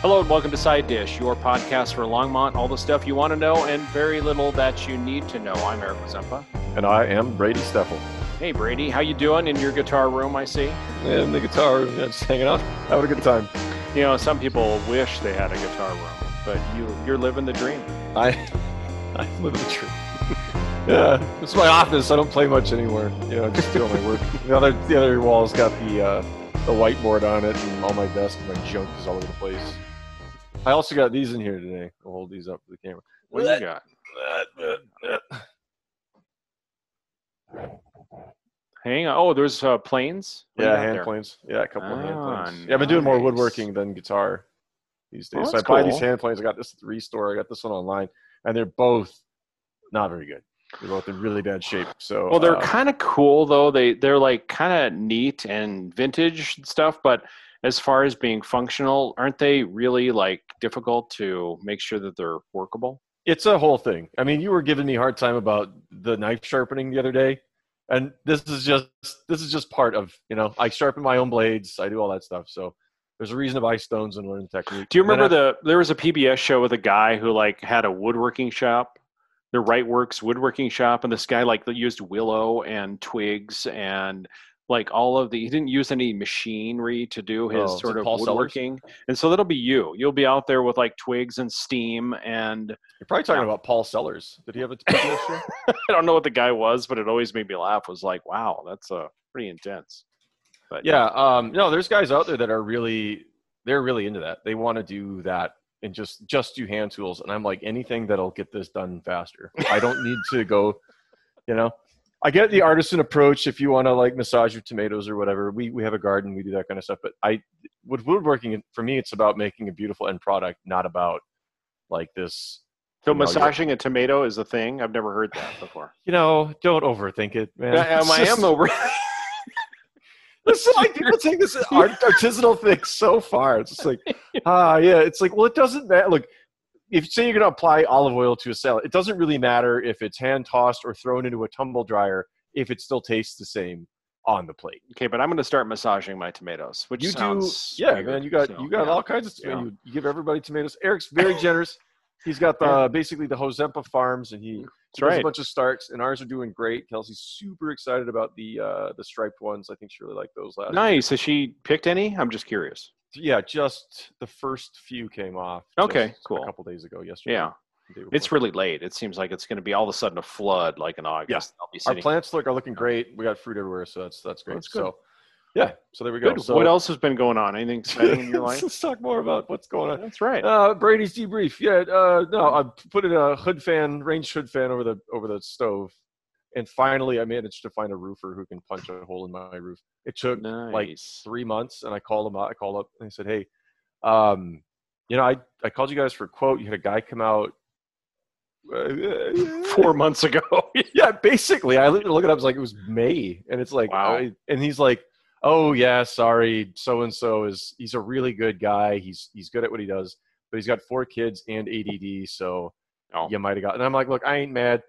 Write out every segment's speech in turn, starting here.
Hello and welcome to Side Dish, your podcast for Longmont, all the stuff you want to know and very little that you need to know. I'm Eric Zampa. And I am Brady Steffel. Hey Brady, how you doing in your guitar room? I see. Yeah, in the guitar room, yeah, just hanging out, having a good time. You know, some people wish they had a guitar room, but you you're living the dream. I I live the dream. yeah, it's my office. I don't play much anywhere. You know, just doing my work. The other the other wall's got the uh, the whiteboard on it, and all my desk and my junk is all over the place. I also got these in here today. I'll hold these up for the camera. What do you got? Hang on. Oh, there's uh, planes. What Yeah, hand there? planes. Yeah, a couple of hand Ah, planes. Yeah, I've been doing more woodworking than guitar these Oh, days. so I that's buy these cool. hand planes. I got this at the restore. I got this one online, and they're both not very good. They're both in really bad shape. So Well, they're uh, kind of cool though. They they're like kind of neat and vintage stuff, but as far as being functional, aren't they really like difficult to make sure that they're workable? it's a whole thing. I mean, you were giving me a hard time about the knife sharpening the other day, and this is just this is just part of you know I sharpen my own blades. I do all that stuff. So there's a reason to buy stones and learn technique. Do you remember I- the there was a PBS show with a guy who like had a woodworking shop, the Right Works woodworking shop, and this guy like used willow and twigs and like all of the he didn't use any machinery to do his Oh, sort of Paul Sellers? woodworking. And so that'll be you. You'll be out there with like twigs and steam and You're probably talking Yeah. about Paul Sellers. Did he have a? I don't know what the guy was, but it always made me laugh. Was like, wow, that's uh, pretty intense. But Yeah, um, no, there's guys out there that are really they're really into that. They want to do that and just just do hand tools. And I'm like, anything that'll get this done faster. I don't need to go, you know. I get the artisan approach if you want to like massage your tomatoes or whatever. We we have a garden, we do that kind of stuff. But I with woodworking for me, it's about making a beautiful end product, not about like this. so you know, massaging a tomato is a thing. I've never heard that before. You know, don't overthink it, man. I, am- It's I am over. Listen, like people take this art, artisanal thing so far. It's just like, ah, yeah. It's like, well, it doesn't matter. Look, if you say you're going to apply olive oil to a salad, it doesn't really matter if it's hand tossed or thrown into a tumble dryer. If it still tastes the same on the plate, Okay, but I'm going to start massaging my tomatoes. Which you do, yeah, weird, man. You got so, you got yeah. all kinds of. Yeah. You, you give everybody tomatoes. Eric's very generous. He's got the basically the Hozempa farms, and he That's does a bunch of starts, and ours are doing great. Kelsey's super excited about the uh, the striped ones. I think she really liked those last. Nice. Has she picked any? I'm just curious. Yeah, just the first few came off. Okay, cool. A couple days ago, yesterday. Yeah, it's really late. It seems like it's going to be all of a sudden a flood, like in August. I'll our plants look are looking great. We got fruit everywhere, so that's that's great. That's good. So, yeah, so there we go. So, what else has been going on? Anything exciting in your life? Let's talk more about what's going on. That's right. Uh, Brady's debrief. Yeah, uh, no, I put in a hood fan, range hood fan over the over the stove, and finally I managed to find a roofer who can punch a hole in my roof. It took like three months, and I called him out. I called up and I said, "Hey, um, you know, I I called you guys for a quote. You had a guy come out." uh, Four months ago. yeah, basically, I looked look it up. It's like it was May, and it's like, Wow. I- and he's like, "Oh yeah, sorry, so and so is he's a really good guy. He's he's good at what he does, but he's got four kids and ADD, so Oh. you might have got." And I'm like, "Look, I ain't mad.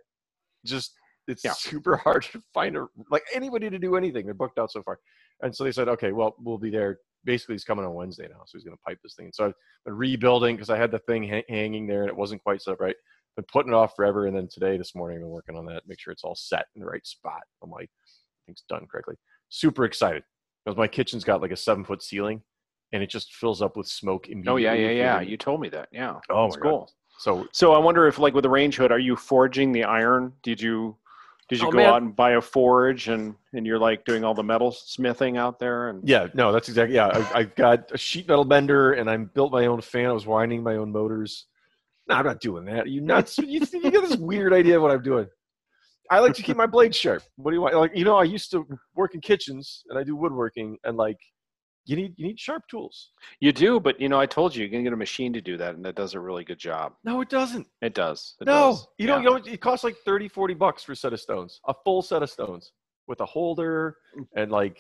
Just it's Yeah. super hard to find a like anybody to do anything. They're booked out so far." And so they said, "Okay, well, we'll be there." Basically, he's coming on Wednesday now, so he's going to pipe this thing. So I've been rebuilding because I had the thing ha- hanging there and it wasn't quite set up right been putting it off forever. And then today, this morning, I've been working on that, make sure it's all set in the right spot. I'm like, things done correctly. Super excited because my kitchen's got like a seven foot ceiling, and it just fills up with smoke immediately. Oh yeah, yeah, yeah. you- told me that. Yeah. Oh That's my God. cool. So So I wonder if, like, with the range hood, are you forging the iron? Did you did you Oh, go man. out and buy a forge and and you're like doing all the metal smithing out there? And yeah, no, that's exactly yeah. I, I've got a sheet metal bender, and I built my own fan. I was winding my own motors. No, I'm not doing that. You nuts? you, you got this weird idea of what I'm doing. I like to keep my blade sharp. What do you want? Like, you know, I used to work in kitchens and I do woodworking, and like, you need you need sharp tools. you do, but you know, I told you you can get a machine to do that, and that does a really good job. No, it doesn't. It does. It no, does. you don't. Yeah. You don't. It costs like 30, 40 bucks for a set of stones, a full set of stones with a holder and like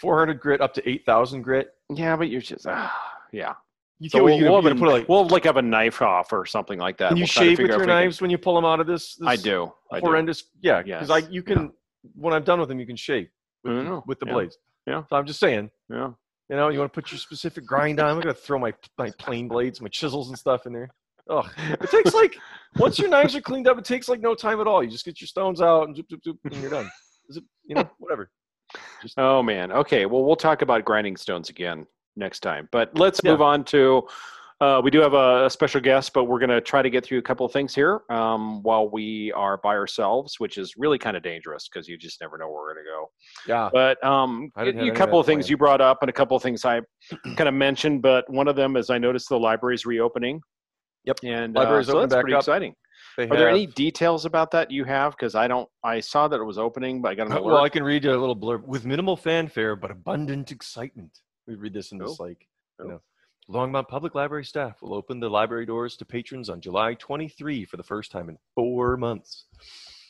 400 grit up to 8,000 grit. Yeah, but you're just ah, yeah. You So we'll, you, we'll, you have gonna a, put like. we'll like have a knife off or something like that. Can you We'll shave with your we can- knives when you pull them out of this? this I do. I do. horrendous. Yeah, because I you can when I'm done with them, you can shave with, the- with the yeah, blades. yeah. So I'm just saying, Yeah. You know, you want to put your specific grind on. I'm gonna throw my my plane blades, my chisels and stuff in there. Oh, It takes like once your knives are cleaned up, it takes like no time at all. You just get your stones out and zoop, zoop, zoop, and you're done. Is it you know, whatever. Just Oh man. Okay. Well, we'll talk about grinding stones again next time. But let's Yeah. move on to. Uh, we do have a, a special guest, but we're going to try to get through a couple of things here um, while we are by ourselves, which is really kind of dangerous because you just never know where we're going to go. yeah. But um, a didn't have any of couple of things you brought up and a couple of things I kind of mentioned, but one of them is I noticed the library's reopening. Yep. And Library's uh, so that's pretty up. exciting. They Are there any details about that you have? Because I don't. I saw that it was opening, but I got an alert. well, I can read you a little blurb. With minimal fanfare but abundant excitement. We read this in this Cool. like you know. Longmont Public Library staff will open the library doors to patrons on July 23 for the first time in four months.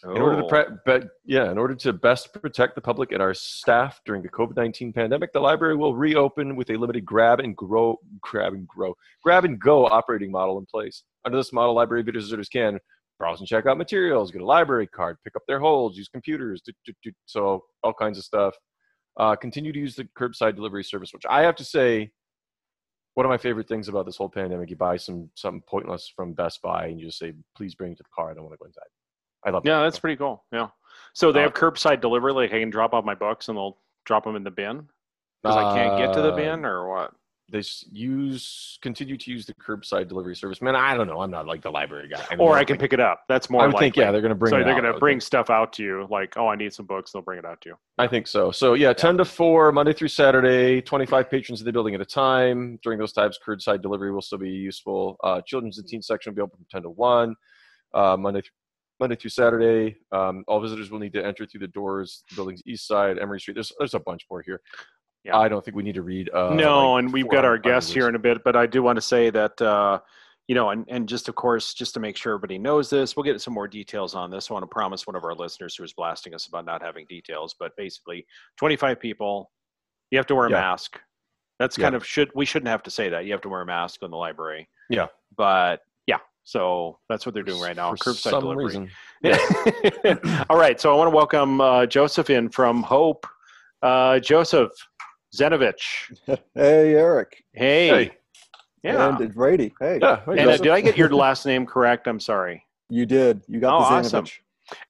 In order to Oh. pre- be- yeah, in order to best protect the public and our staff during the COVID-19 pandemic, the library will reopen with a limited grab and grow, grab and grow, grab and go operating model in place. Under this model, library visitors can browse and check out materials, get a library card, pick up their holds, use computers, do, do, do, so all kinds of stuff. Uh, continue to use the curbside delivery service, which I have to say, one of my favorite things about this whole pandemic, you buy some something pointless from Best Buy and you just say, please bring it to the car. I don't want to go inside. I love that. Yeah, that. that's pretty cool. Yeah. So they Uh, have curbside delivery. Like I can drop off my books and they'll drop them in the bin because I can't get to the Uh, bin, or what? They use continue to use the curbside delivery service. Man, I don't know. I'm not like the library guy. mean, Or I I can think- pick it up. That's more. I would likely. think yeah, they're going to bring. so they're going to bring stuff out to you. Like, oh, I need some books. They'll bring it out to you. I think so. So yeah, ten to four, Monday through Saturday, twenty-five patrons in the building at a time. During those times, curbside delivery will still be useful. Uh, children's and teen section will be open from ten to one. Uh, Monday, th- Monday through Saturday, um, all visitors will need to enter through the doors. The building's east side, Emery Street. There's there's a bunch more here. Yeah. I don't think we need to read. Uh, no, like and we've got our guests here in a bit, but I do want to say that, uh, you know, and, and just of course, just to make sure everybody knows this, we'll get some more details on this. I want to promise one of our listeners who was blasting us about not having details, but basically, 25 people, you have to wear a Yeah. mask. That's Yeah. kind of should we shouldn't have to say that. You have to wear a mask in the library. Yeah. But yeah, so that's what they're doing right now. For curbside some delivery. reason. All right, so I want to welcome uh, Joseph in from Hope. Uh, Joseph Zanovich. Hey, Eric. Hey. Hey. Yeah. And Brady. Hey. Yeah. hey, And uh, did I get your last name correct? I'm sorry. You did. You got Oh, the awesome.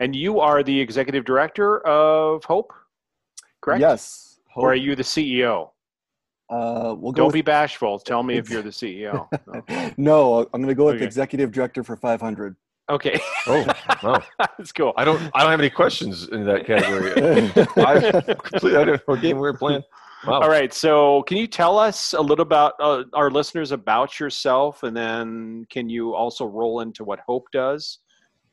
And you are the executive director of Hope, correct? Yes. Or are you the CEO? Uh, we'll go Don't with, be bashful. Tell me if you're the CEO. No. no, I'm going to go with Okay. executive director for 500. Okay, Oh, wow. that's cool. I don't. I don't have any questions in that category. I completely. I don't know what game we're playing. Wow. All right. So, can you tell us a little about uh, our listeners about yourself, and then can you also roll into what Hope does?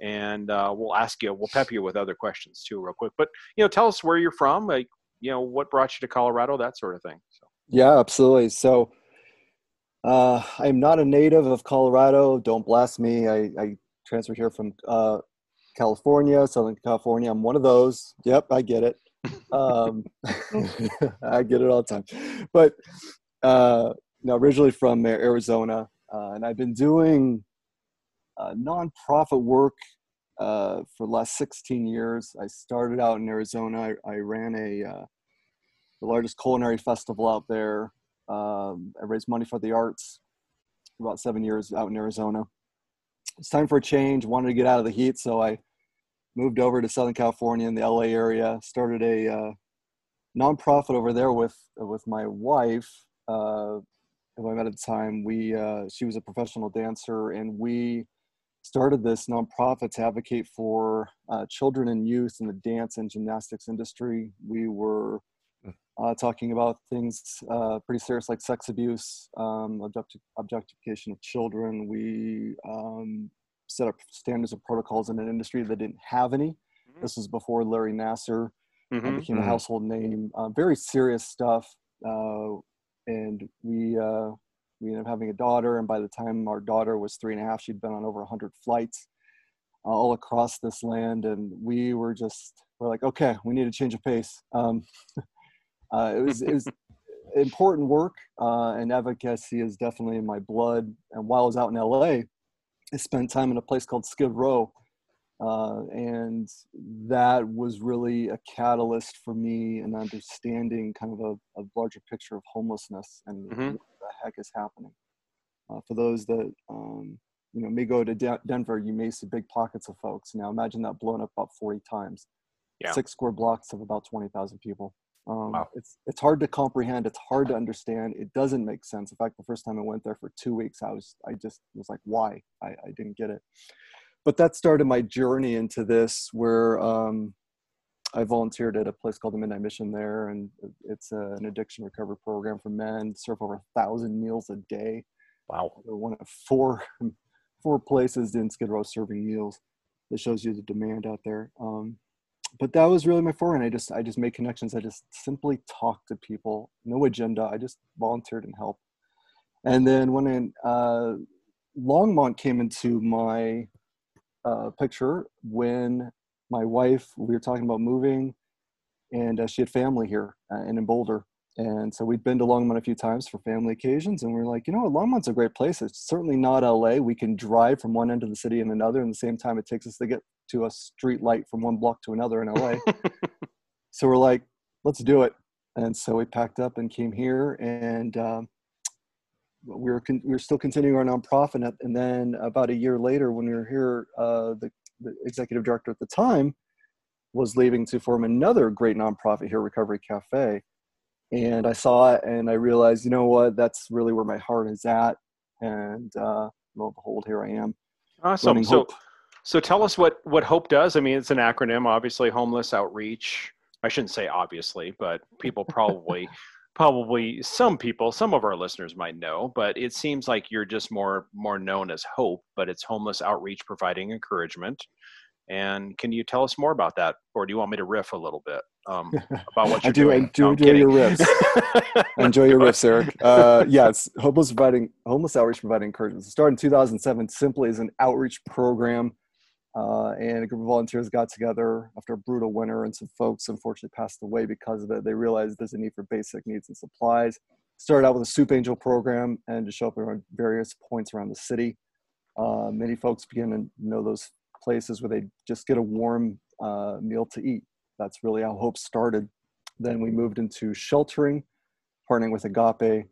And uh, we'll ask you, we'll pep you with other questions too, real quick. But you know, tell us where you're from, like you know, what brought you to Colorado, that sort of thing. So, Yeah, absolutely. So, uh, I'm not a native of Colorado. Don't blast me. I, I transferred here from uh, California, Southern California. I'm one of those. Yep, I get it. Um, I get it all the time. But uh, no, originally from Arizona, uh, and I've been doing uh, nonprofit work uh, for the last 16 years. I started out in Arizona. I, I ran a uh, the largest culinary festival out there. Um, I raised money for the arts about seven years out in Arizona. It's time for a change. Wanted to get out of the heat, so I moved over to Southern California in the LA area. Started a uh, nonprofit over there with with my wife, uh, who I met at the time. We uh, she was a professional dancer, and we started this nonprofit to advocate for uh, children and youth in the dance and gymnastics industry. We were uh, talking about things uh, pretty serious like sex abuse, um, objecti- objectification of children. We um, set up standards and protocols in an industry that didn't have any. Mhm. This was before Larry Nassar uh, Mhm. became a Mhm. household name. Uh, very serious stuff. Uh, and we uh, we ended up having a daughter, and by the time our daughter was three and a half, she'd been on over 100 flights uh, all across this land, and we were just we're like, okay, we need to change of pace. Um, uh, it was it was important work, uh, and advocacy is definitely in my blood. And while I was out in LA, I spent time in a place called Skid Row, Uh, and that was really a catalyst for me in understanding kind of a, a larger picture of homelessness and Mhm. what the heck is happening. Uh, for those that um, you know may go to De- Denver, you may see big pockets of folks. Now imagine that blown up about 40 times. Yeah. Six square blocks of about 20,000 people. Um, Wow. It's it's hard to comprehend. It's hard to understand. It doesn't make sense. In fact, the first time I went there for two weeks, I was I just was like, why? I, I didn't get it. But that started my journey into this, where um, I volunteered at a place called the Midnight Mission there, and it's a, an addiction recovery program for men. Serve over a thousand meals a day. Wow. We're one of four four places in Skid Row serving meals. That shows you the demand out there. Um, but that was really my forte. I just I just made connections. I just simply talked to people, no agenda. I just volunteered and helped. And then when uh, Longmont came into my uh, picture, when my wife we were talking about moving, and uh, she had family here uh, and in Boulder, and so we'd been to Longmont a few times for family occasions, and we are like, you know Longmont's a great place. It's certainly not LA. We can drive from one end of the city and another in the same time it takes us to get to a street light from one block to another in LA. so we're like, let's do it. And so we packed up and came here, and um, we were con- we were still continuing our nonprofit. And- then about a year later, when we were here, uh, the, the executive director at the time was leaving to form another great nonprofit here, Recovery Cafe. And I saw it, and I realized, you know what, that's really where my heart is at. And uh, lo and behold, here I am. Awesome. So, Hope. So tell us what what Hope does. I mean, it's an acronym, obviously, homeless outreach. I shouldn't say obviously, but people probably, probably some people, some of our listeners might know. But it seems like you're just more more known as Hope, but it's homeless outreach, providing encouragement. And can you tell us more about that, or do you want me to riff a little bit um, about what I you're do, I do No, enjoy kidding. your riffs. I enjoy your riffs, Eric. Uh, yes, homeless providing homeless outreach providing encouragement. It started in 2007 simply as an outreach program, uh, and a group of volunteers got together after a brutal winter, and some folks unfortunately passed away because of it. They realized there's a need for basic needs and supplies. Started out with a soup angel program and to show up around various points around the city. Uh, many folks begin to know those places where they just get a warm uh, meal to eat. That's really how Hope started. Then we moved into sheltering, partnering with Agape.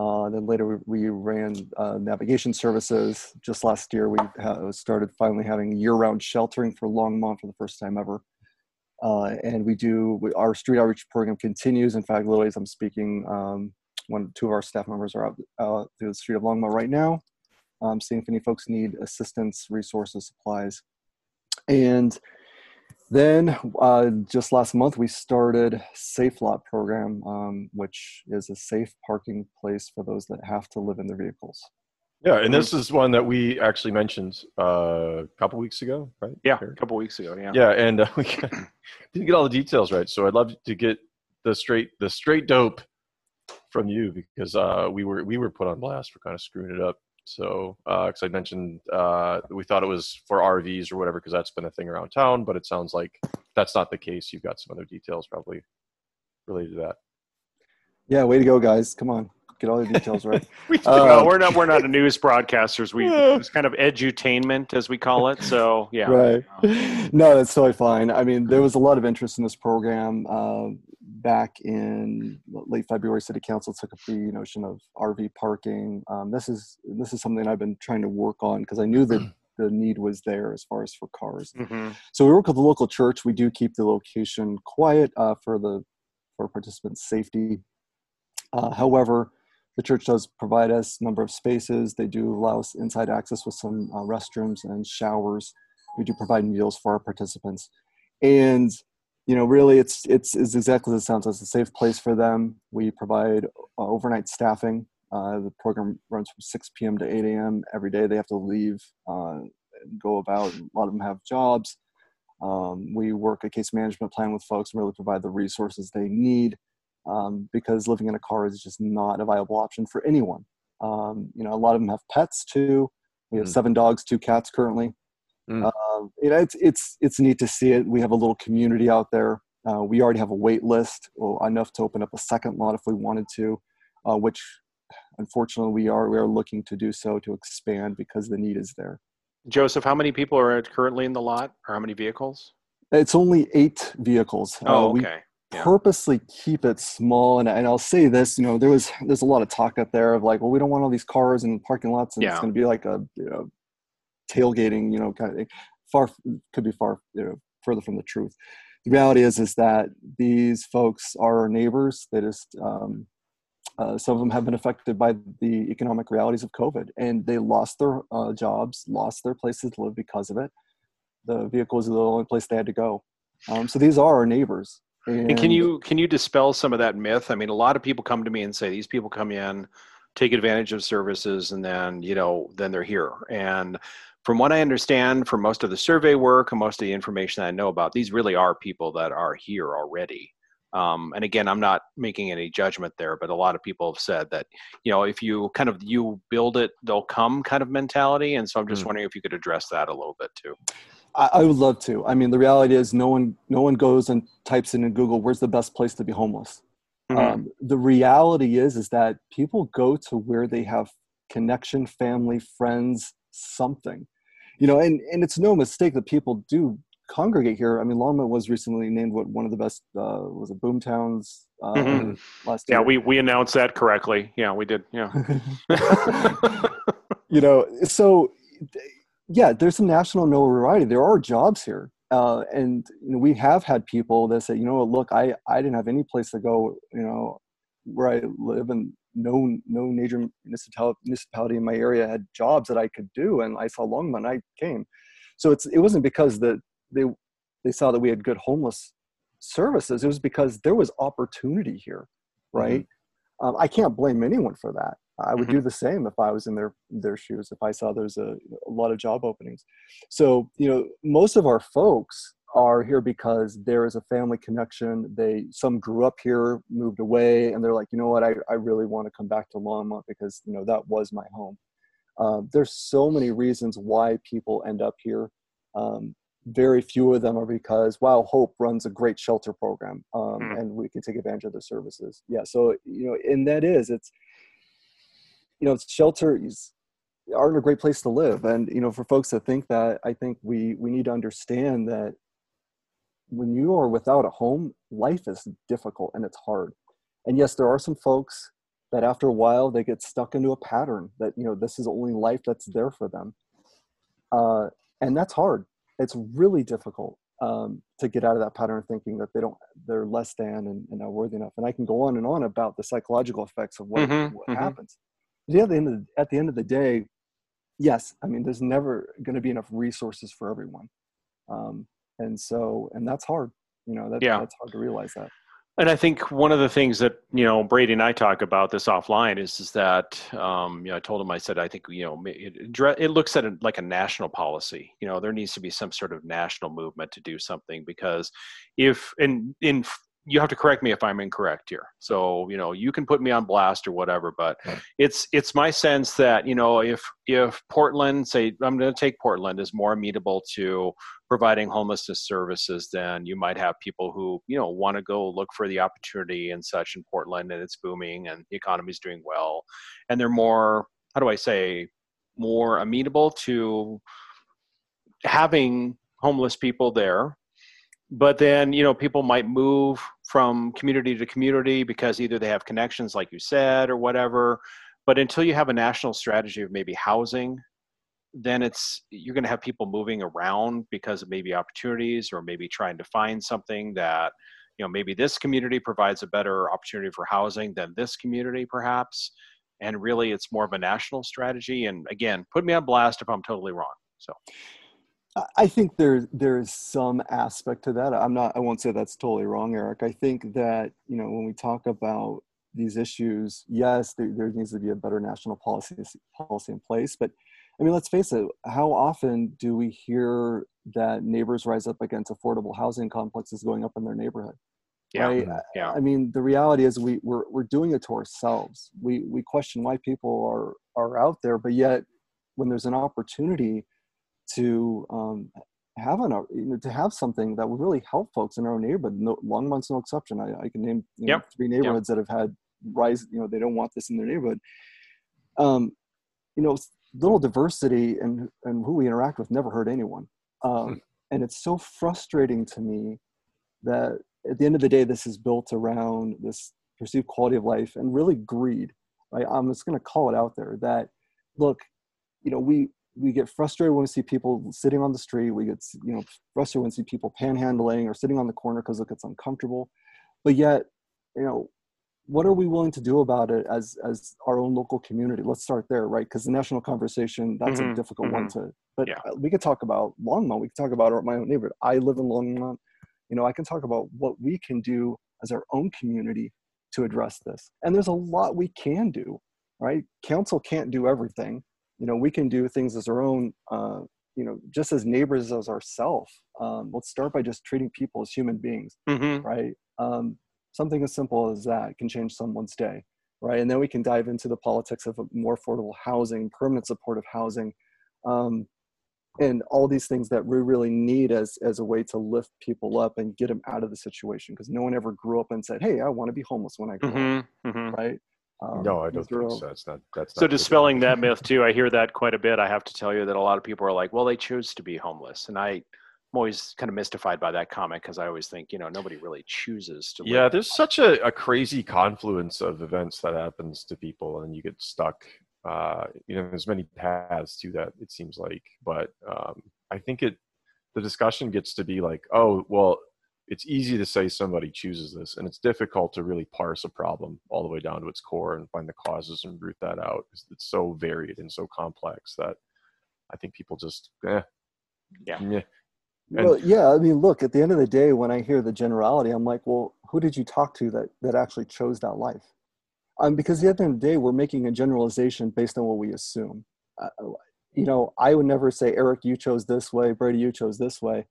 Uh, then later we, we ran uh, navigation services. Just last year we ha- started finally having year-round sheltering for Longmont for the first time ever. Uh, and we do we, our street outreach program continues. In fact, literally as I'm speaking, um, one two of our staff members are out, out through the street of Longmont right now, um, seeing if any folks need assistance, resources, supplies, and then uh, just last month we started Safe Lot program, um, which is a safe parking place for those that have to live in their vehicles. Yeah, and this is one that we actually mentioned uh, a couple weeks ago, right? Yeah, a couple weeks ago. Yeah. Yeah, and uh, we didn't get all the details right, so I'd love to get the straight the straight dope from you because uh, we were we were put on blast for kind of screwing it up. So, because I mentioned uh, we thought it was for RVs or whatever, because that's been a thing around town, but it sounds like that's not the case. You've got some other details probably related to that. Yeah, way to go, guys! Come on, get all the details right. We Uh, well, we're not we're not a news broadcasters. We Yeah. it's kind of edutainment as we call it. So yeah. Right. No, that's totally fine. I mean, there was a lot of interest in this program uh, back in late February. City Council took up the notion of RV parking. Um, this is this is something I've been trying to work on because I knew that the need was there as far as for cars. hmm So we work with the local church. We do keep the location quiet uh, for the for participants' safety. Uh, however, the church does provide us a number of spaces. They do allow us inside access with some uh, restrooms and showers. We do provide meals for our participants, and you know, really, it's it's, it's exactly as it sounds. It's a safe place for them. We provide uh, overnight staffing. Uh, the program runs from 6 p.m. to 8 a.m. every day. They have to leave uh, and go about. A lot of them have jobs. Um, we work a case management plan with folks and really provide the resources they need um, because living in a car is just not a viable option for anyone. Um, you know, a lot of them have pets too. We have Mm. seven dogs, two cats currently. Mm. Um, you know, it's it's it's neat to see it. We have a little community out there. Uh, we already have a wait list, well, enough to open up a second lot if we wanted to, uh, which unfortunately we are we are looking to do so to expand because the need is there. Joseph, how many people are currently in the lot, or how many vehicles? It's only eight vehicles. Oh, Uh, we. Yeah. purposely keep it small, and, and I'll say this. You know, there was there's a lot of talk out there of like, well, we don't want all these cars in parking lots, and it's going to be like a you know, tailgating, you know, kind of thing. Far could be far you know, further from the truth. The reality is is that these folks are our neighbors. They just um, uh, some of them have been affected by the economic realities of COVID, and they lost their uh, jobs, lost their places to live because of it. The vehicles are the only place they had to go. Um, so these are our neighbors. And can you can you dispel some of that myth? I mean, a lot of people come to me and say these people come in, take advantage of services, and then you know then they're here. And from what I understand, from most of the survey work and most of the information that I know about, these really are people that are here already. Um, and again, I'm not making any judgment there, but a lot of people have said that you know if you kind of you build it, they'll come kind of mentality. And so I'm just Mm. wondering if you could address that a little bit too. I, I would love to. I mean, the reality is, no one, no one goes and types in in Google, "Where's the best place to be homeless?" Mhm. Um, the reality is, is that people go to where they have connection, family, friends, something, you know. And and it's no mistake that people do congregate here. I mean, Longmont was recently named what one of the best uh, was it Boomtowns uh, Mhm. last yeah, we we announced that correctly. Yeah, we did. Yeah. you know so yeah there's some national notoriety there are jobs here uh, and you know, we have had people that say you know look i i didn't have any place to go you know where i live and no no major municipality, municipality in my area had jobs that i could do and i saw longmont i came. So it's it wasn't because that they they saw that we had good homeless services it was because there was opportunity here right? Um, i can't blame anyone for that. I would do the same if I was in their their shoes. If I saw there's a, a lot of job openings, so you know most of our folks are here because there is a family connection. They some grew up here, moved away, and they're like, you know what, I, I really want to come back to Longmont because you know that was my home. Um, there's so many reasons why people end up here. Um, very few of them are because wow, Hope runs a great shelter program, um, Hmm. and we can take advantage of the services. Yeah, so you know, and that is it's you know, shelter is are a great place to live. And you know, for folks that think that, I think we we need to understand that when you are without a home, life is difficult and it's hard. And yes, there are some folks that after a while they get stuck into a pattern that you know this is the only life that's there for them, uh, and that's hard. It's really difficult um, to get out of that pattern of thinking that they don't they're less than and, and not worthy enough. And I can go on and on about the psychological effects of what, Mhm, what mhm. happens. At the end of the, at the end of the day, yes, I mean there's never going to be enough resources for everyone, um, and so and that's hard. You know that, Yeah. that's hard to realize that. And I think one of the things that you know Brady and I talk about this offline is is that um, you know I told him I said I think you know it, it it looks at it like a national policy. You know there needs to be some sort of national movement to do something because if in in you have to correct me if I'm incorrect here. So you know you can put me on blast or whatever, but it's it's my sense that you know if if Portland say I'm going to take Portland is more amenable to providing homelessness services, then you might have people who you know want to go look for the opportunity and such in Portland, and it's booming and the economy's doing well, and they're more how do I say more amenable to having homeless people there. But then you know people might move from community to community because either they have connections, like you said, or whatever. But until you have a national strategy of maybe housing then it's you're going to have people moving around because of maybe opportunities or maybe trying to find something that you know maybe this community provides a better opportunity for housing than this community perhaps. And really it's more of a national strategy. And again put me on blast if i'm totally wrong so I- I think there there is some aspect to that. I'm not. I won't say that's totally wrong, Eric. I think that you know when we talk about these issues, yes, there, there needs to be a better national policy policy in place. But I mean, let's face it. How often do we hear that neighbors rise up against affordable housing complexes going up in their neighborhood? yeah Right? Mm-hmm. yeah I mean, the reality is we we're we're doing it to ourselves. We we question why people are are out there, but yet when there's an opportunity to um, have an you know, to have something that would really help folks in our own neighborhood. No, Longmont's no exception. I, I can name you know, Yep. three neighborhoods that have had rise. You know, they don't want this in their neighborhood. Um, you know, little diversity and and who we interact with never hurt anyone. Um, Hmm. and it's so frustrating to me that at the end of the day, this is built around this perceived quality of life and really greed. Right? I'm just going to call it out there that look, you know, we we get frustrated when we see people sitting on the street. We get you know frustrated when we see people panhandling or sitting on the corner because it gets uncomfortable. But yet, you know, what are we willing to do about it as as our own local community? Let's start there, right? Because the national conversation that's Mhm, a difficult one to. But Yeah. we could talk about Longmont. We could talk about our, my own neighborhood. I live in Longmont. You know, I can talk about what we can do as our own community to address this. And there's a lot we can do, right? Council can't do everything. You know, we can do things as our own. Uh, you know, just as neighbors as ourselves. Um, let's start by just treating people as human beings Mm-hmm. right? Um, something as simple as that can change someone's day, right? And then we can dive into the politics of more affordable housing, permanent supportive housing, um, and all these things that we really need as as a way to lift people up and get them out of the situation. Because no one ever grew up and said, "Hey, I want to be homeless when I grow up," Mm-hmm. Mm-hmm. right? Um, no, I don't think all- so. That's not. That's So not dispelling that myth too, I hear that quite a bit. I have to tell you that a lot of people are like, "Well, they chose to be homeless," and I, I'm always kind of mystified by that comment because I always think, you know, nobody really chooses to. Yeah, live there's such a, a crazy confluence of events that happens to people, and you get stuck. Uh, you know, there's many paths to that. It seems like, but um, I think it. The discussion gets to be like, oh, well, it's easy to say somebody chooses this, and it's difficult to really parse a problem all the way down to its core and find the causes and root that out. It's, it's so varied and so complex that I think people just, eh, Yeah. meh. And- well, yeah. I mean, look. At the end of the day, when I hear the generality, I'm like, well, who did you talk to that that actually chose that life? Um, because at the end of the day, we're making a generalization based on what we assume. Uh, you know, I would never say, Eric, you chose this way, Brady, you chose this way.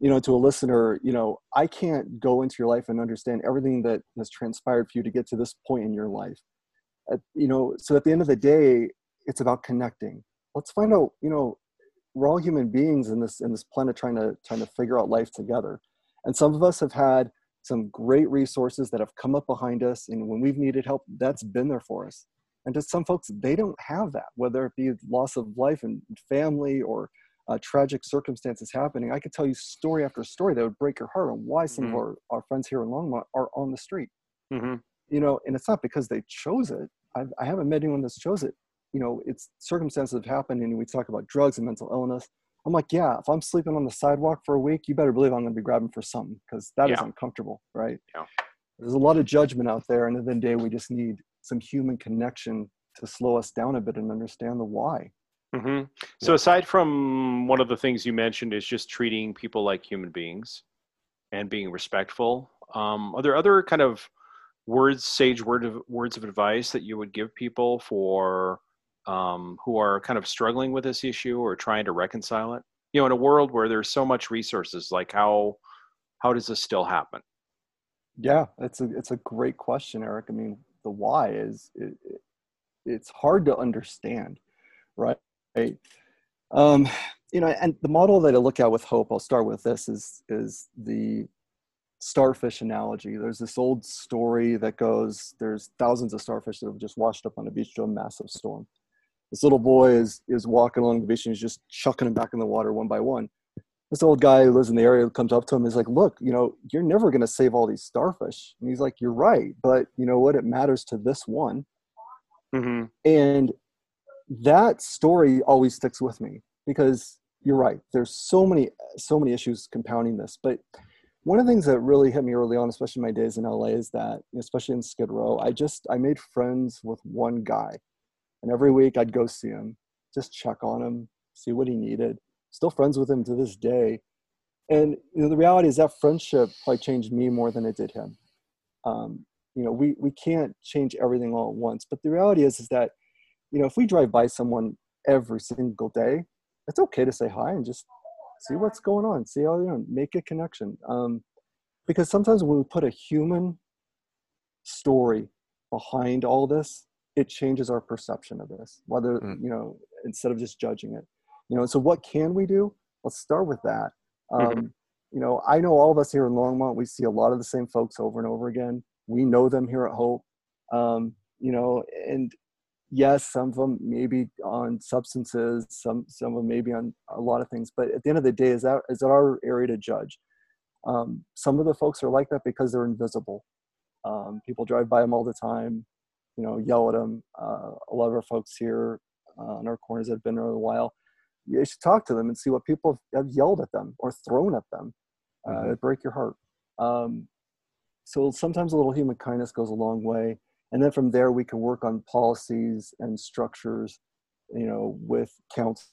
You know, to a listener, you know, I can't go into your life and understand everything that has transpired for you to get to this point in your life. You know, so at the end of the day, it's about connecting. Let's find out, you know, we're all human beings in this in this planet trying to trying to figure out life together. And some of us have had some great resources that have come up behind us, and when we've needed help, that's been there for us. And to some folks, they don't have that, whether it be loss of life and family or uh, tragic circumstances happening. I could tell you story after story that would break your heart on why some Mhm. of our, our friends here in Longmont are on the street. hmm You know, and it's not because they chose it. I've, I haven't met anyone that's chose it. You know, it's circumstances have happened, and we talk about drugs and mental illness. I'm like, yeah, if I'm sleeping on the sidewalk for a week, you better believe I'm going to be grabbing for something because that is Yeah. uncomfortable, right? Yeah. There's a lot of judgment out there, and at the end of the day, we just need some human connection to slow us down a bit and understand the why. Hmm So aside from one of the things you mentioned is just treating people like human beings and being respectful. Um, are there other kind of words, sage word of, words of advice that you would give people for um, who are kind of struggling with this issue or trying to reconcile it? You know, in a world where there's so much resources, like how how does this still happen? Yeah, it's a it's a great question, Eric. I mean, the why is it, it, it's hard to understand, right? Um, you know, and the model that I look at with hope, I'll start with this is is the starfish analogy. There's this old story that goes, there's thousands of starfish that have just washed up on the beach to a massive storm. This little boy is is walking along the beach and he's just chucking them back in the water one by one this old guy who lives in the area comes up to him and is like, look, you know, you're never going to save all these starfish. And he's like, you're right. But you know what? It matters to this one. hmm And that story always sticks with me because you're right. There's so many, so many issues compounding this. But one of the things that really hit me early on, especially my days in LA, is that, especially in Skid Row, I just, I made friends with one guy. And every week I'd go see him, just check on him, see what he needed still friends with him to this day. And you know, the reality is that friendship probably changed me more than it did him. Um, you know, we we can't change everything all at once, but the reality is is that you know if we drive by someone every single day, it's okay to say hi and just see what's going on, see how you know, make a connection. Um, because sometimes when we put a human story behind all this, it changes our perception of this. Whether Mm. you know, instead of just judging it you know so what can we do let's start with that um, Mhm. you know i know all of us here in longmont we see a lot of the same folks over and over again we know them here at hope um, you know and yes, some of them maybe on substances, some some of them maybe on a lot of things. But at the end of the day, is that is that our area to judge? Um, some of the folks are like that because they're invisible. Um, people drive by them all the time, you know, yell at them. Uh, a lot of our folks here uh, on our corners have been there a while, you should talk to them and see what people have yelled at them or thrown at them. Uh, Mhm. It break your heart. Um, so sometimes a little human kindness goes a long way and then from there we can work on policies and structures you know with council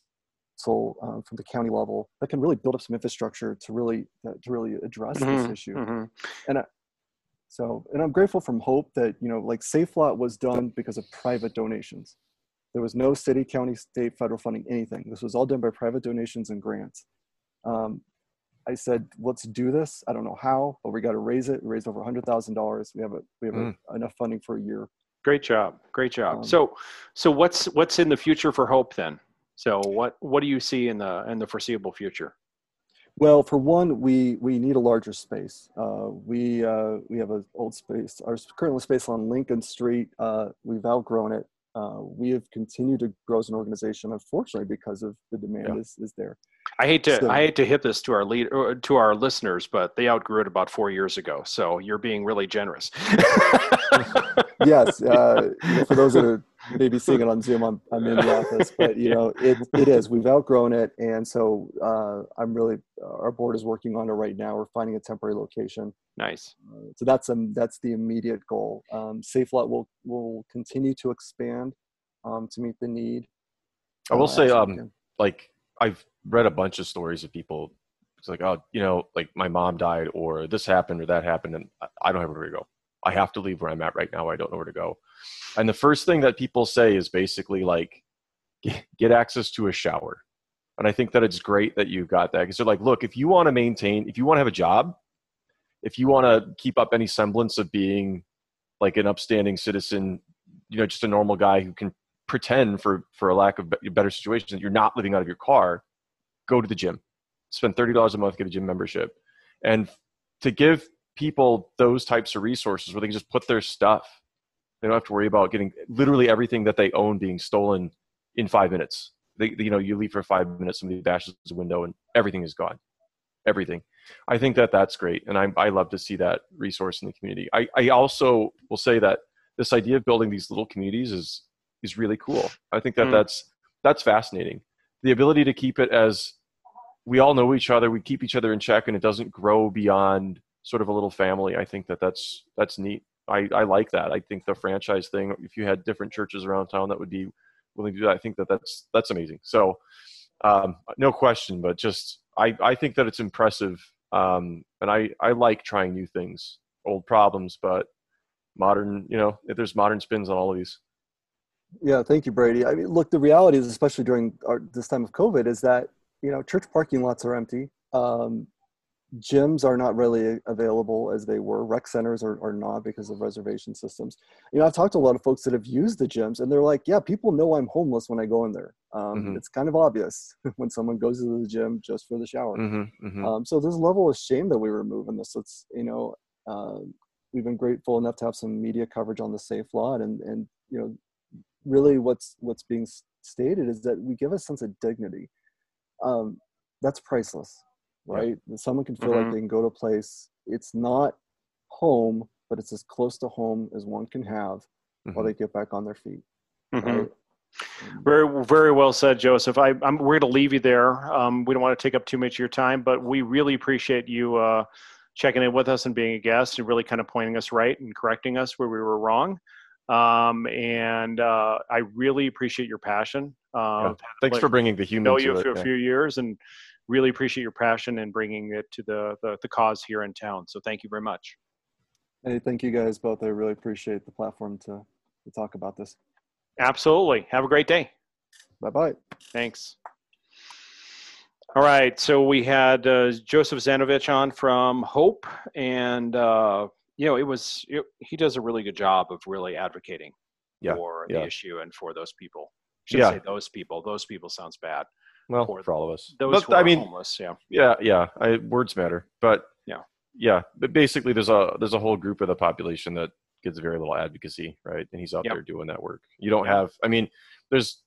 um, from the county level that can really build up some infrastructure to really to really address Mhm, this issue. mhm. so and i'm grateful from hope that you know like safe lot was done because of private donations. There was no city county state federal funding anything. This was all done by private donations and grants. Um, i said let's do this i don't know how but we got to raise it we raised over $100000 we have a we have a, enough funding for a year Great job. Great job. Um, so, so what's what's in the future for Hope then? So, what what do you see in the in the foreseeable future? Well, for one, we we need a larger space. Uh, we uh, we have an old space. Our current space on Lincoln Street. Uh, we've outgrown it. Uh, we have continued to grow as an organization, unfortunately, because of the demand Yeah. is is there. I hate to So- I hate to hit this to our lead to our listeners, but they outgrew it about four years ago. So you're being really generous. Yes, uh, you for those that are maybe seeing it on Zoom, I'm I'm in the office, but you know it it is. We've outgrown it, and so uh, I'm really our board is working on it right now. We're finding a temporary location. nice. Uh, so that's um that's the immediate goal. Um, Safe Lot will will continue to expand um, to meet the need. I will uh, say, as we um, can. like I've read a bunch of stories of people. It's like, oh, you know, like my mom died, or this happened, or that happened, and I- don't have where to go. I have to leave where I'm at right now. I don't know where to go. And the first thing that people say is basically like, "Get- get access to a shower. And I think that it's great that you've got that because they're like, look, if you want to maintain, if you want to have a job, if you want to keep up any semblance of being like an upstanding citizen, you know, just a normal guy who can pretend for for a lack of better situations that you're not living out of your car go to the gym. Spend $30 a month get a gym membership. And to give people those types of resources where they can just put their stuff they don't have to worry about getting literally everything that they own being stolen in five minutes. They, you know you leave for five minutes somebody bashes the window and everything is gone. Everything. I think that that's great and i, I love to see that resource in the community. I, I also will say that this idea of building these little communities is is really cool. I think that Mm. that's that's fascinating. The ability to keep it as we all know each other, we keep each other in check, and it doesn't grow beyond sort of a little family. I think that that's that's neat. I, I like that. I think the franchise thing. If you had different churches around town that would be willing to do that, I think that that's that's amazing. So, um, no question. But just I I think that it's impressive, um, and I I like trying new things, old problems, but modern. You know, if there's modern spins on all of these. Yeah, thank you, Brady. I mean, look, the reality is, especially during our, this time of COVID, is that you know church parking lots are empty. Um, gyms are not really available as they were. Rec centers are, are not because of reservation systems. You know, I've talked to a lot of folks that have used the gyms, and they're like, "Yeah, people know I'm homeless when I go in there. Um, Mhm. It's kind of obvious when someone goes to the gym just for the shower." Mm-hmm, mm-hmm. Um, so there's a level of shame that we remove in this. It's you know uh, we've been grateful enough to have some media coverage on the safe lot, and and you know really what's what's being stated is that we give a sense of dignity. Um, that's priceless, right? That someone can feel Mhm. like they can go to a place. It's not home, but it's as close to home as one can have while Mhm. they get back on their feet. Mhm. Right? Very, very well said, Joseph. I, I'm, we're going to leave you there. Um, we don't want to take up too much of your time, but we really appreciate you uh, checking in with us and being a guest and really kind of pointing us right and correcting us where we were wrong. Um, and uh, I really appreciate your passion. Uh, Thanks like, for bringing the human know to you it. for a yeah. few years and really appreciate your passion and bringing it to the, the, the cause here in town. So thank you very much. Hey, thank you guys both. I really appreciate the platform to, to talk about this. Absolutely. Have a great day. Bye bye. Thanks. All right, so we had uh, Joseph Zanovich on from Hope, and uh, you know it was it, he does a really good job of really advocating Yeah, for yeah. the issue and for those people. Should Yeah. say those people. Those people sounds bad. Well, for for all of us. Those but who I mean, homeless. Yeah. yeah, yeah. I, words matter, but Yeah. yeah. But basically, there's a there's a whole group of the population that gets very little advocacy, right? And he's out Yep. there doing that work. You don't have. I mean, there's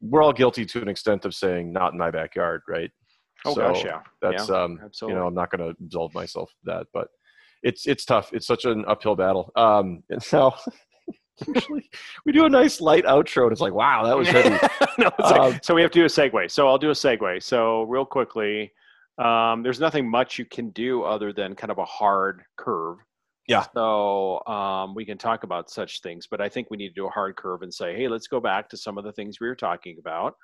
we're all guilty to an extent of saying not in my backyard, right? Oh So gosh, yeah. That's um, absolutely. you know, I'm not going to absolve myself of that, but it's it's tough. It's such an uphill battle. Um, and so usually we do a nice light outro, and it's like, wow, that was heavy. no, it's like- Um, so we have to do a segue. So I'll do a segue. So real quickly, um, there's nothing much you can do other than kind of a hard curve. Yeah. So um, we can talk about such things, but I think we need to do a hard curve and say, hey, let's go back to some of the things we were talking about.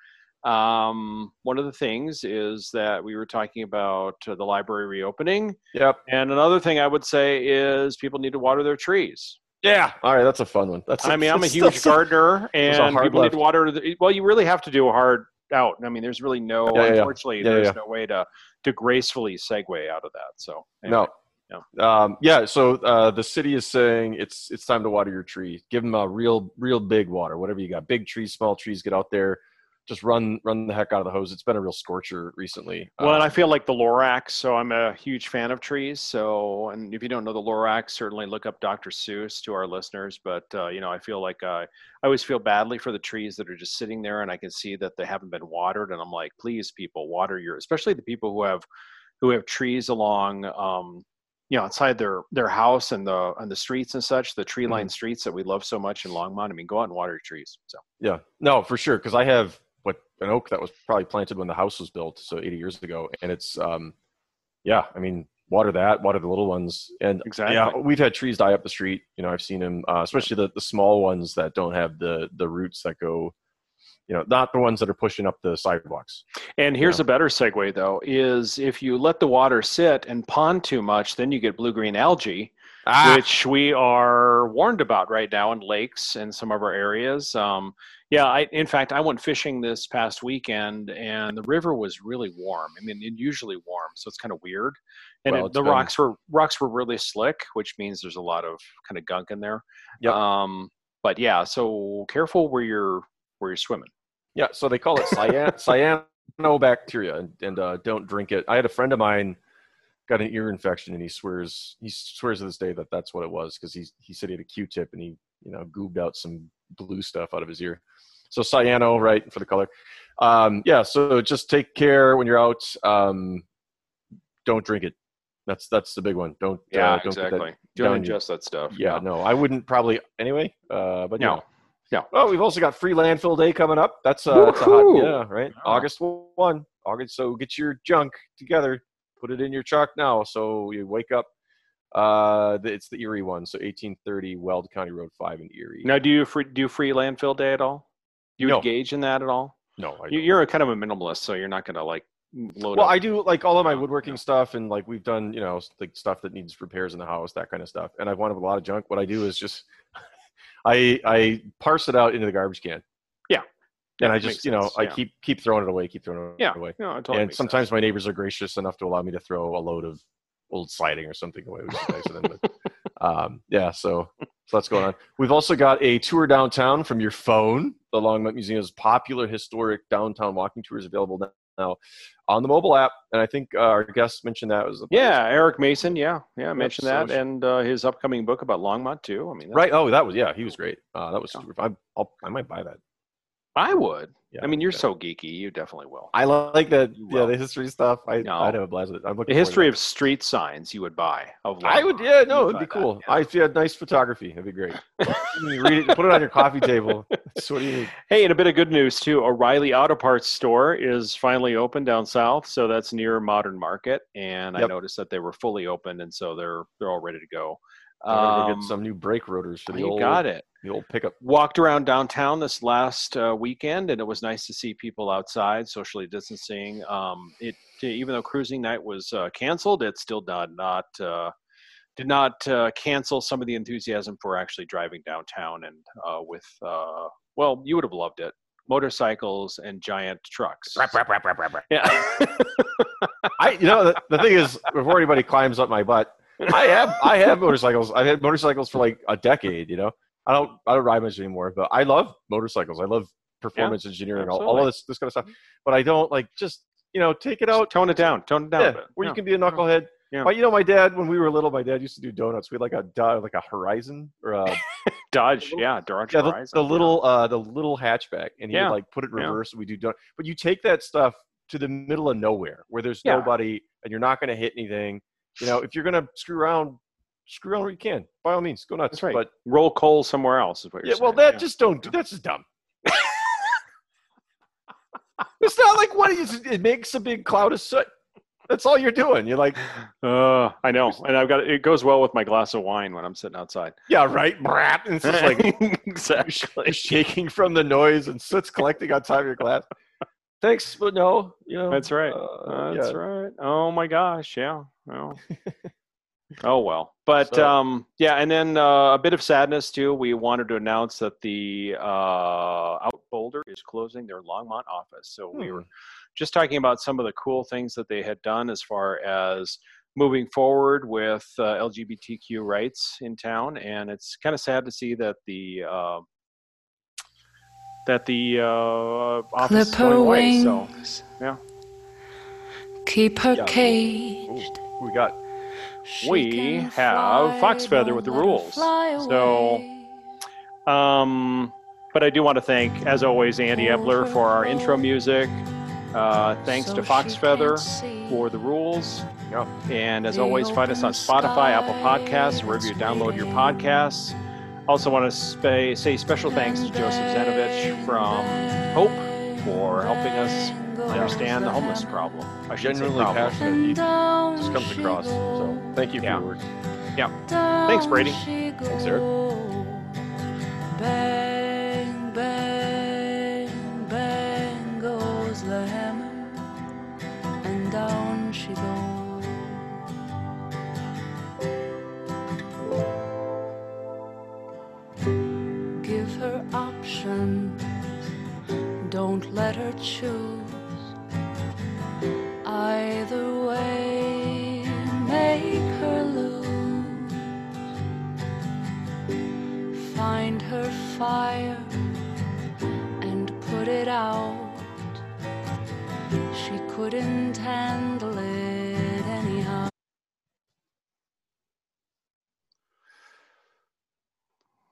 Um, one of the things is that we were talking about uh, the library reopening, Yep. and another thing I would say is people need to water their trees. Yeah. All right, that's a fun one. That's. I mean, I'm a huge that's- gardener, was and hard people need to water. The, well, you really have to do a hard out. I mean, there's really no. Yeah, yeah, yeah. unfortunately, Yeah, there's yeah. no way to to gracefully segue out of that. So anyway. No. Um, yeah. So uh, the city is saying it's it's time to water your tree. Give them a real real big water, whatever you got. Big trees, small trees. Get out there, just run run the heck out of the hose. It's been a real scorcher recently. Well, and I Um, feel like the Lorax. So I'm a huge fan of trees. So, and if you don't know the Lorax, certainly look up Dr. Seuss to our listeners. But uh, you know, I feel like uh, I always feel badly for the trees that are just sitting there, and I can see that they haven't been watered. And I'm like, please, people, water your, especially the people who have who have trees along. Um, you know, outside their their house and the and the streets and such, the tree lined streets that we love so much in Longmont. I mean, go out and water your trees. So Yeah, no, for sure. Because I have what an oak that was probably planted when the house was built, so 80 years ago, and it's um, yeah. I mean, water that, water the little ones, and Exactly. yeah, we've had trees die up the street. You know, I've seen them, uh, especially the the small ones that don't have the the roots that go, you know, not the ones that are pushing up the sidewalks. And here's Yeah. a better segue, though: is if you let the water sit and pond too much, then you get blue-green algae, Ah, which we are warned about right now in lakes and some of our areas. Um, yeah, I, in fact, I went fishing this past weekend, and the river was really warm. I mean, unusually warm, so it's kind of weird. And Well, it- the been- rocks were rocks were really slick, which means there's a lot of kind of gunk in there. Yep. Um, but yeah, so careful where you're where you're swimming. Yeah, so they call it cyan- cyanobacteria, and, and uh, don't drink it. I had a friend of mine got an ear infection, and he swears he swears to this day that that's what it was because he he said he had a Q-tip and he you know goobed out some blue stuff out of his ear. So cyano, right for the color. Um, yeah, so just take care when you're out. Um, don't drink it. That's that's the big one. Don't Yeah, uh, don't exactly. Don't ingest that stuff. yeah, no, I wouldn't probably anyway. Uh, but No. no, No. Well, we've also got free landfill day coming up. That's, uh, that's a hot, yeah, right. Yeah. August one, August. So get your junk together, put it in your truck now. So you wake up. Uh, it's the Erie one. So 1830 Weld County Road Five in Erie. Now, do you free, do free landfill day at all? Do you No. engage in that at all? no, I You, don't. you're a kind of a minimalist, so you're not going to like load it. Well, up. I do like all of my woodworking stuff, and like we've done, you know, like stuff that needs repairs in the house, that kind of stuff. And I've wanted a lot of junk. What I do is just, I I parse it out into the garbage can. Yeah. And I just, you know, sense, I yeah. keep keep throwing it away, keep throwing it Yeah, away. no, totally and sometimes sense. my neighbors are gracious enough to allow me to throw a load of old siding or something away, which is nice of them. But, um, yeah, so, so that's going on. We've also got a tour downtown from your phone. The Longmont Museum's popular historic downtown walking tour is available now on the mobile app. And I think uh, our guest mentioned that was Yeah, Eric Mason. Yeah, yeah, I mentioned that, and uh, his upcoming book about Longmont too. I mean, right. Oh, that was yeah, he was great. Uh, that was Yeah. super. fun. I'll, I might buy that. I would. Yeah, I mean, you're so geeky. You definitely will. I like that. Yeah, the history stuff. I No. I'd have a blast with it. I'm looking The history of street signs you would buy of. I would, yeah, no, it'd be that, cool. yeah. I if you had nice photography, it'd be great. you read it, put it on your coffee table. What do you need. Hey, and a bit of good news too. O'Reilly Auto Parts store is finally open down south, so that's near Modern Market, and I noticed that they were fully open, and so they're they're all ready to go. I'm gonna go Um, get some new brake rotors for the you old, got it. the old pickup. Walked around downtown this last uh, weekend, and it was nice to see people outside, socially distancing. Um, it even though cruising night was uh, canceled, it still did not uh, did not uh, cancel some of the enthusiasm for actually driving downtown and uh, with uh, well, you would have loved it. Motorcycles and giant trucks. Yeah. I, you know, the, the thing is, before anybody climbs up my butt, I have, I have motorcycles. I've had motorcycles for like a decade. You know, I don't, I don't ride much anymore, but I love motorcycles. I love performance engineering, all, all of this, this kind of stuff. But I don't like just, you know, take it out. tone it down. Tone it down. Yeah, where Yeah. you can be a knucklehead. Yeah. You know, my dad when we were little, my dad used to do donuts. We had like a like a Horizon or a Dodge, yeah, Dodge yeah, the, Horizon, the yeah. little uh the little hatchback, and he Yeah. would like put it Yeah. reverse. and We do donut, but you take that stuff to the middle of nowhere where there's Yeah. nobody, and you're not going to hit anything. You know, if you're going to screw around, screw around where you can. By all means, go nuts. That's right. But roll coal somewhere else is what you're yeah, well, saying, that just don't do. That's just dumb. it's not like what is it makes a big cloud of soot. That's all you're doing. You're like, Uh, I know, and I've got it goes well with my glass of wine when I'm sitting outside. yeah, right, brat. And it's just like exactly. shaking from the noise and soot's collecting on top of your glass. Thanks, but no, you know. That's right. uh, That's yeah. right. Oh my gosh, yeah. Well. oh well. But So- um yeah, and then uh, a bit of sadness too. We wanted to announce that the uh Out Boulder is closing their Longmont office. So we were Hmm. just talking about some of the cool things that they had done as far as moving forward with uh, LGBTQ rights in town, and it's kind of sad to see that the uh, that the uh, office Clip her going away. So wings. yeah. Keep her Yeah. Caged. who we got? She We have Fox Feather with the rules. So-. Um, but I do want to thank, as always, Andy Ebler for our intro music. Uh, thanks So to Fox Feather for the rules. Yeah. And as The always, find us on Spotify, Apple Podcasts, wherever you download your podcasts. Also, want to say, say special thanks to Joseph Zanovich from Hope for helping us understand the homeless problem. I Genuinely problem. passionate. He just comes across. So thank you for Yeah. your work. Yeah. Thanks, Brady. Thanks, Eric. Choose. Either way, make her lose. Find her fire and put it out. She couldn't handle it.